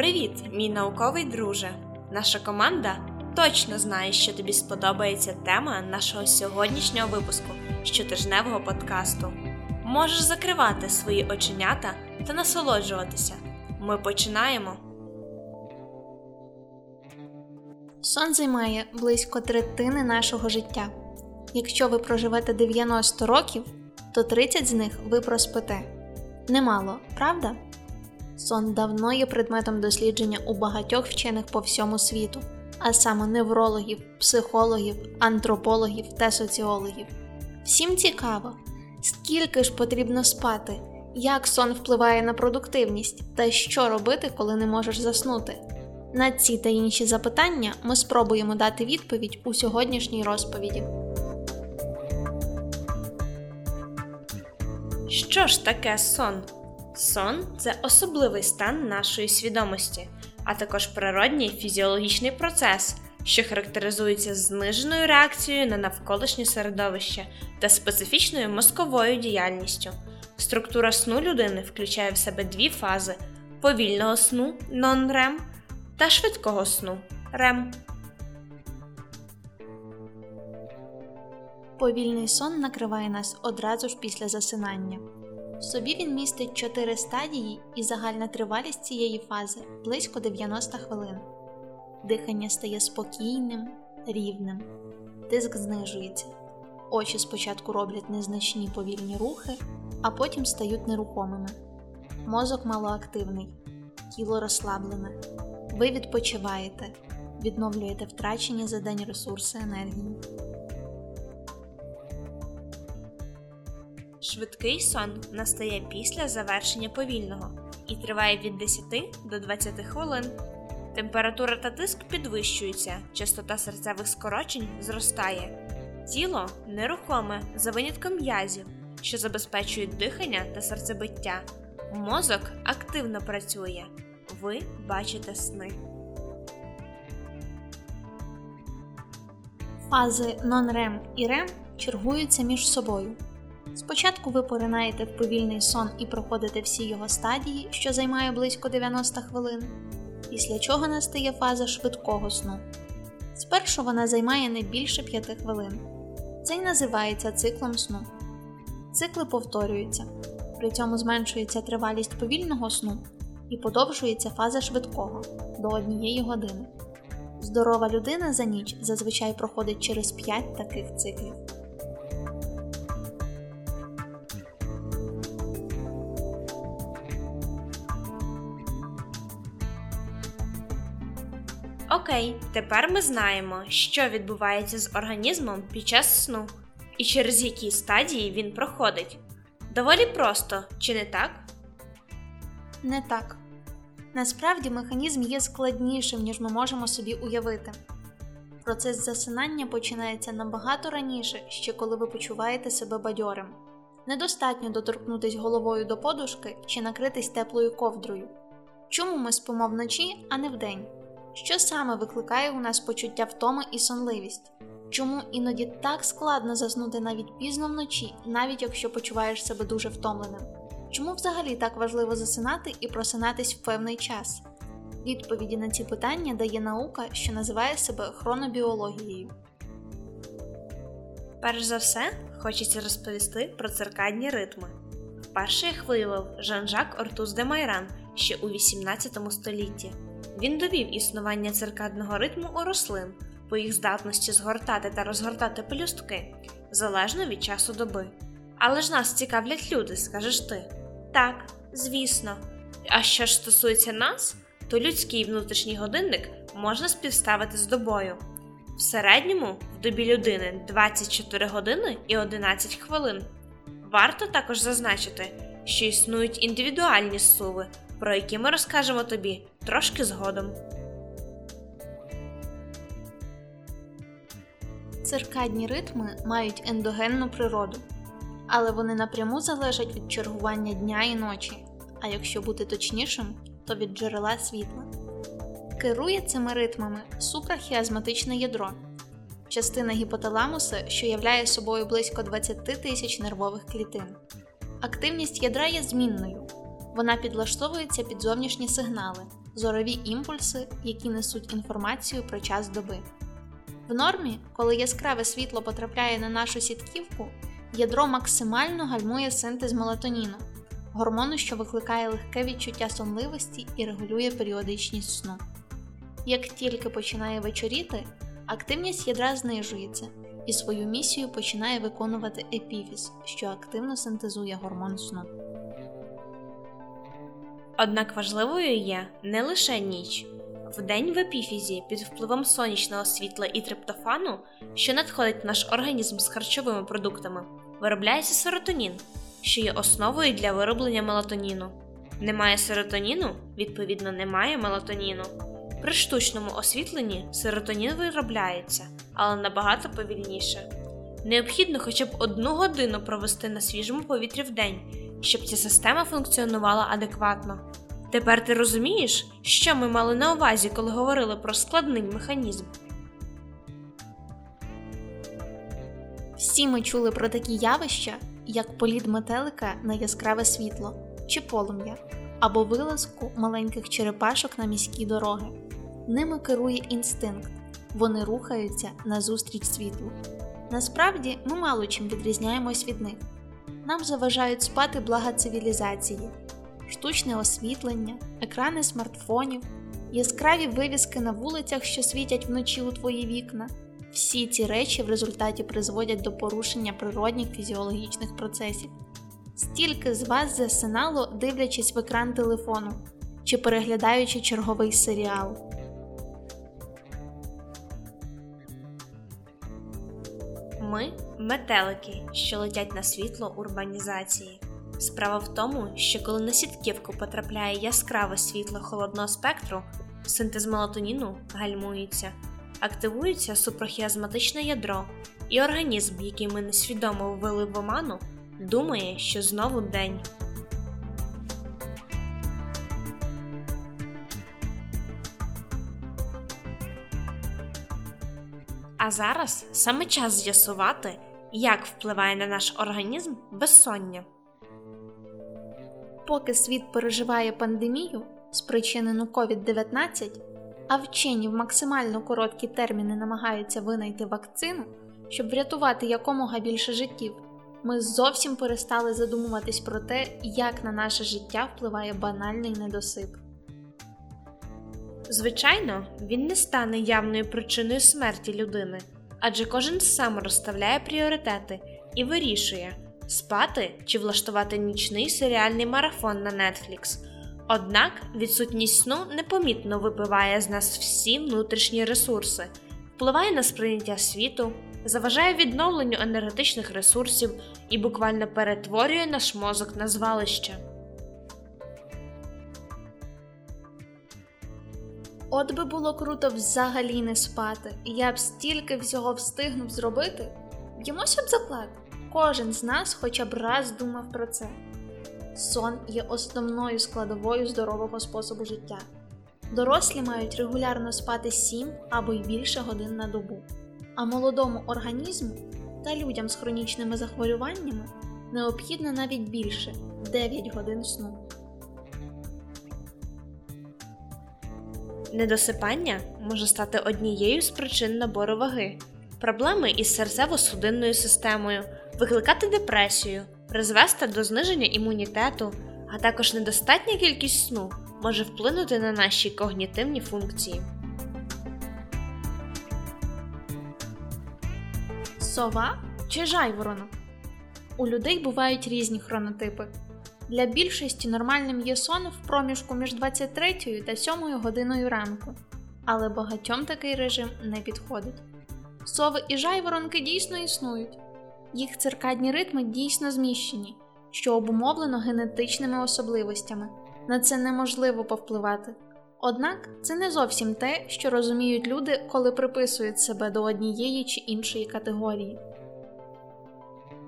Привіт, мій науковий друже! Наша команда точно знає, що тобі сподобається тема нашого сьогоднішнього випуску щотижневого подкасту. Можеш закривати свої оченята та насолоджуватися. Ми починаємо. Сон займає близько третини нашого життя. Якщо ви проживете 90 років, то 30 з них ви проспите. Немало, правда? Сон давно є предметом дослідження у багатьох вчених по всьому світу, а саме неврологів, психологів, антропологів та соціологів. Всім цікаво, скільки ж потрібно спати, як сон впливає на продуктивність та що робити, коли не можеш заснути. На ці та інші запитання ми спробуємо дати відповідь у сьогоднішній розповіді. Що ж таке сон? Сон це особливий стан нашої свідомості, а також природній фізіологічний процес, що характеризується зниженою реакцією на навколишнє середовище та специфічною мозковою діяльністю. Структура сну людини включає в себе дві фази: повільного сну нон-рем та швидкого сну рем. Повільний сон накриває нас одразу ж після засинання. В собі він містить 4 стадії, і загальна тривалість цієї фази близько 90 хвилин. Дихання стає спокійним, рівним, тиск знижується. Очі спочатку роблять незначні повільні рухи, а потім стають нерухомими. Мозок малоактивний, тіло розслаблене. Ви відпочиваєте, відновлюєте втрачені за день ресурси енергії. Швидкий сон настає після завершення повільного і триває від 10 до 20 хвилин. Температура та тиск підвищуються, частота серцевих скорочень зростає. Тіло нерухоме за винятком м'язів, що забезпечують дихання та серцебиття. Мозок активно працює. Ви бачите сни. Фази нон-рем і рем чергуються між собою. Спочатку ви поринаєте в повільний сон і проходите всі його стадії, що займає близько 90 хвилин, після чого настає фаза швидкого сну. Спершу вона займає не більше 5 хвилин. Це й називається циклом сну. Цикли повторюються, при цьому зменшується тривалість повільного сну і подовжується фаза швидкого до однієї години. Здорова людина за ніч зазвичай проходить через 5 таких циклів. Окей, тепер ми знаємо, що відбувається з організмом під час сну і через які стадії він проходить. Доволі просто, чи не так? Не так. Насправді механізм є складнішим, ніж ми можемо собі уявити. Процес засинання починається набагато раніше, ще коли ви почуваєте себе бадьорим. Недостатньо доторкнутися головою до подушки чи накритись теплою ковдрою. Чому ми спимо вночі, а не вдень? Що саме викликає у нас почуття втоми і сонливість? Чому іноді так складно заснути навіть пізно вночі, навіть якщо почуваєш себе дуже втомленим? Чому взагалі так важливо засинати і просинатись в певний час? Відповіді на ці питання дає наука, що називає себе хронобіологією. Перш за все, хочеться розповісти про циркадні ритми. Вперше їх виявив Жан-Жак Ортуз де Майран ще у 18 столітті. Він довів існування циркадного ритму у рослин по їх здатності згортати та розгортати пелюстки залежно від часу доби. Але ж нас цікавлять люди, скажеш ти. Так, звісно. А що ж стосується нас, то людський внутрішній годинник можна співставити з добою. В середньому в добі людини 24 години і 11 хвилин. Варто також зазначити, що існують індивідуальні суви, про які ми розкажемо тобі трошки згодом. Циркадні ритми мають ендогенну природу, але вони напряму залежать від чергування дня і ночі, а якщо бути точнішим, то від джерела світла. Керує цими ритмами супрахіазматичне ядро, частина гіпоталамуса, що являє собою близько 20 тисяч нервових клітин. Активність ядра є змінною, вона підлаштовується під зовнішні сигнали, зорові імпульси, які несуть інформацію про час доби. В нормі, коли яскраве світло потрапляє на нашу сітківку, ядро максимально гальмує синтез мелатоніну, гормону, що викликає легке відчуття сонливості і регулює періодичність сну. Як тільки починає вечоріти, активність ядра знижується і свою місію починає виконувати епіфіз, що активно синтезує гормон сну. Однак важливою є не лише ніч. Вдень в епіфізі під впливом сонячного світла і триптофану, що надходить в наш організм з харчовими продуктами, виробляється серотонін, що є основою для вироблення мелатоніну. Немає серотоніну, відповідно, немає мелатоніну. При штучному освітленні серотонін виробляється, але набагато повільніше. Необхідно хоча б одну годину провести на свіжому повітрі в день, щоб ця система функціонувала адекватно. Тепер ти розумієш, що ми мали на увазі, коли говорили про складний механізм. Всі ми чули про такі явища, як політ метелика на яскраве світло чи полум'я, або вилазку маленьких черепашок на міські дороги. Ними керує інстинкт, вони рухаються назустріч світлу. Насправді ми мало чим відрізняємось від них. Нам заважають спати блага цивілізації, штучне освітлення, екрани смартфонів, яскраві вивіски на вулицях, що світять вночі у твої вікна. Всі ці речі в результаті призводять до порушення природних фізіологічних процесів. Стільки з вас засинало, дивлячись в екран телефону чи переглядаючи черговий серіал. Ми метелики, що летять на світло урбанізації. Справа в тому, що коли на сітківку потрапляє яскраве світло холодного спектру, синтез мелатоніну гальмується, активується супрохіазматичне ядро, і організм, який ми несвідомо ввели в оману, думає, що знову день. А зараз саме час з'ясувати, як впливає на наш організм безсоння. Поки світ переживає пандемію, спричинену COVID-19, а вчені в максимально короткі терміни намагаються винайти вакцину, щоб врятувати якомога більше життів, ми зовсім перестали задумуватись про те, як на наше життя впливає банальний недосип. Звичайно, він не стане явною причиною смерті людини, адже кожен сам розставляє пріоритети і вирішує, спати чи влаштувати нічний серіальний марафон на Netflix. Однак відсутність сну непомітно випиває з нас всі внутрішні ресурси, впливає на сприйняття світу, заважає відновленню енергетичних ресурсів і буквально перетворює наш мозок на звалище. От би було круто взагалі не спати, і я б стільки всього встигнув зробити. Б'ємося б заклад. Кожен з нас хоча б раз думав про це. Сон є основною складовою здорового способу життя. Дорослі мають регулярно спати 7 або й більше годин на добу, а молодому організму та людям з хронічними захворюваннями необхідно навіть більше 9 годин сну. Недосипання може стати однією з причин набору ваги, проблеми із серцево-судинною системою, викликати депресію, призвести до зниження імунітету, а також недостатня кількість сну може вплинути на наші когнітивні функції. Сова чи жайворонок? У людей бувають різні хронотипи. Для більшості нормальним є сон в проміжку між 23 та 7 годиною ранку, але багатьом такий режим не підходить. Сови і жайворонки дійсно існують, їх циркадні ритми дійсно зміщені, що обумовлено генетичними особливостями. На це неможливо повпливати. Однак це не зовсім те, що розуміють люди, коли приписують себе до однієї чи іншої категорії.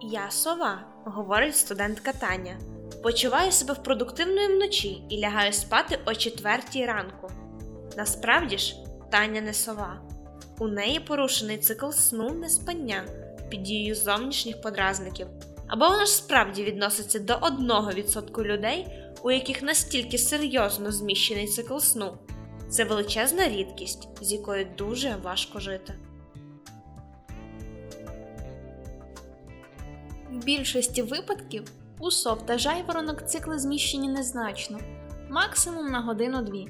Я сова, говорить студентка Таня. Почуваю себе в продуктивної вночі і лягаю спати о четвертій ранку. Насправді ж, Таня не сова. У неї порушений цикл сну неспання під дією зовнішніх подразників. Або вона ж справді відноситься до 1% людей, у яких настільки серйозно зміщений цикл сну. Це величезна рідкість, з якою дуже важко жити. В більшості випадків у сов та жайворонок цикли зміщені незначно, максимум на годину-дві.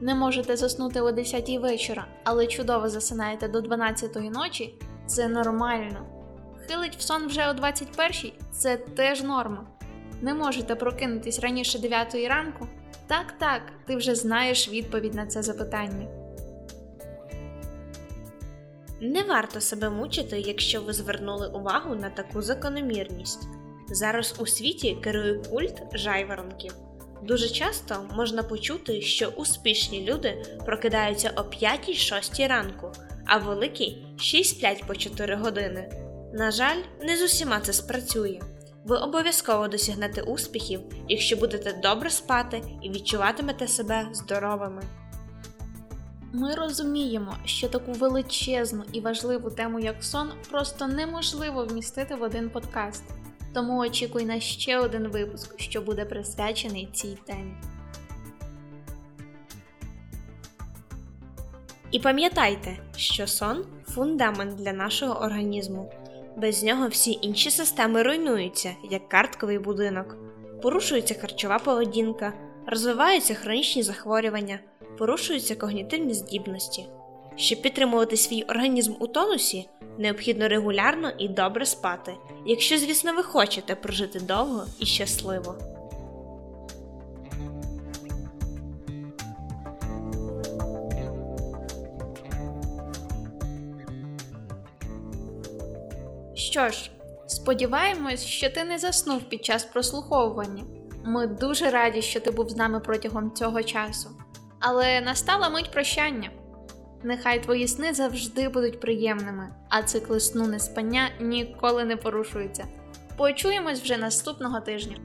Не можете заснути о 10 вечора, але чудово засинаєте до 12 ночі це нормально. Хилить в сон вже о 21 це теж норма. Не можете прокинутись раніше 9 ранку? Так, так, ти вже знаєш відповідь на це запитання. Не варто себе мучити, якщо ви звернули увагу на таку закономірність. Зараз у світі керує культ жайворонків. Дуже часто можна почути, що успішні люди прокидаються о 5-6 ранку, а великі ще й сплять по 4 години. На жаль, не з усіма це спрацює. Ви обов'язково досягнете успіхів, якщо будете добре спати і відчуватимете себе здоровими. Ми розуміємо, що таку величезну і важливу тему, як сон, просто неможливо вмістити в один подкаст. Тому очікуй на ще один випуск, що буде присвячений цій темі. І пам'ятайте, що сон фундамент для нашого організму. Без нього всі інші системи руйнуються, як картковий будинок, порушується харчова поведінка, розвиваються хронічні захворювання, порушуються когнітивні здібності. Щоб підтримувати свій організм у тонусі, необхідно регулярно і добре спати, якщо, звісно, ви хочете прожити довго і щасливо. Що ж, сподіваємось, що ти не заснув під час прослуховування. Ми дуже раді, що ти був з нами протягом цього часу. Але настала мить прощання. Нехай твої сни завжди будуть приємними, а цикли сну неспання ніколи не порушуються. Почуємось вже наступного тижня.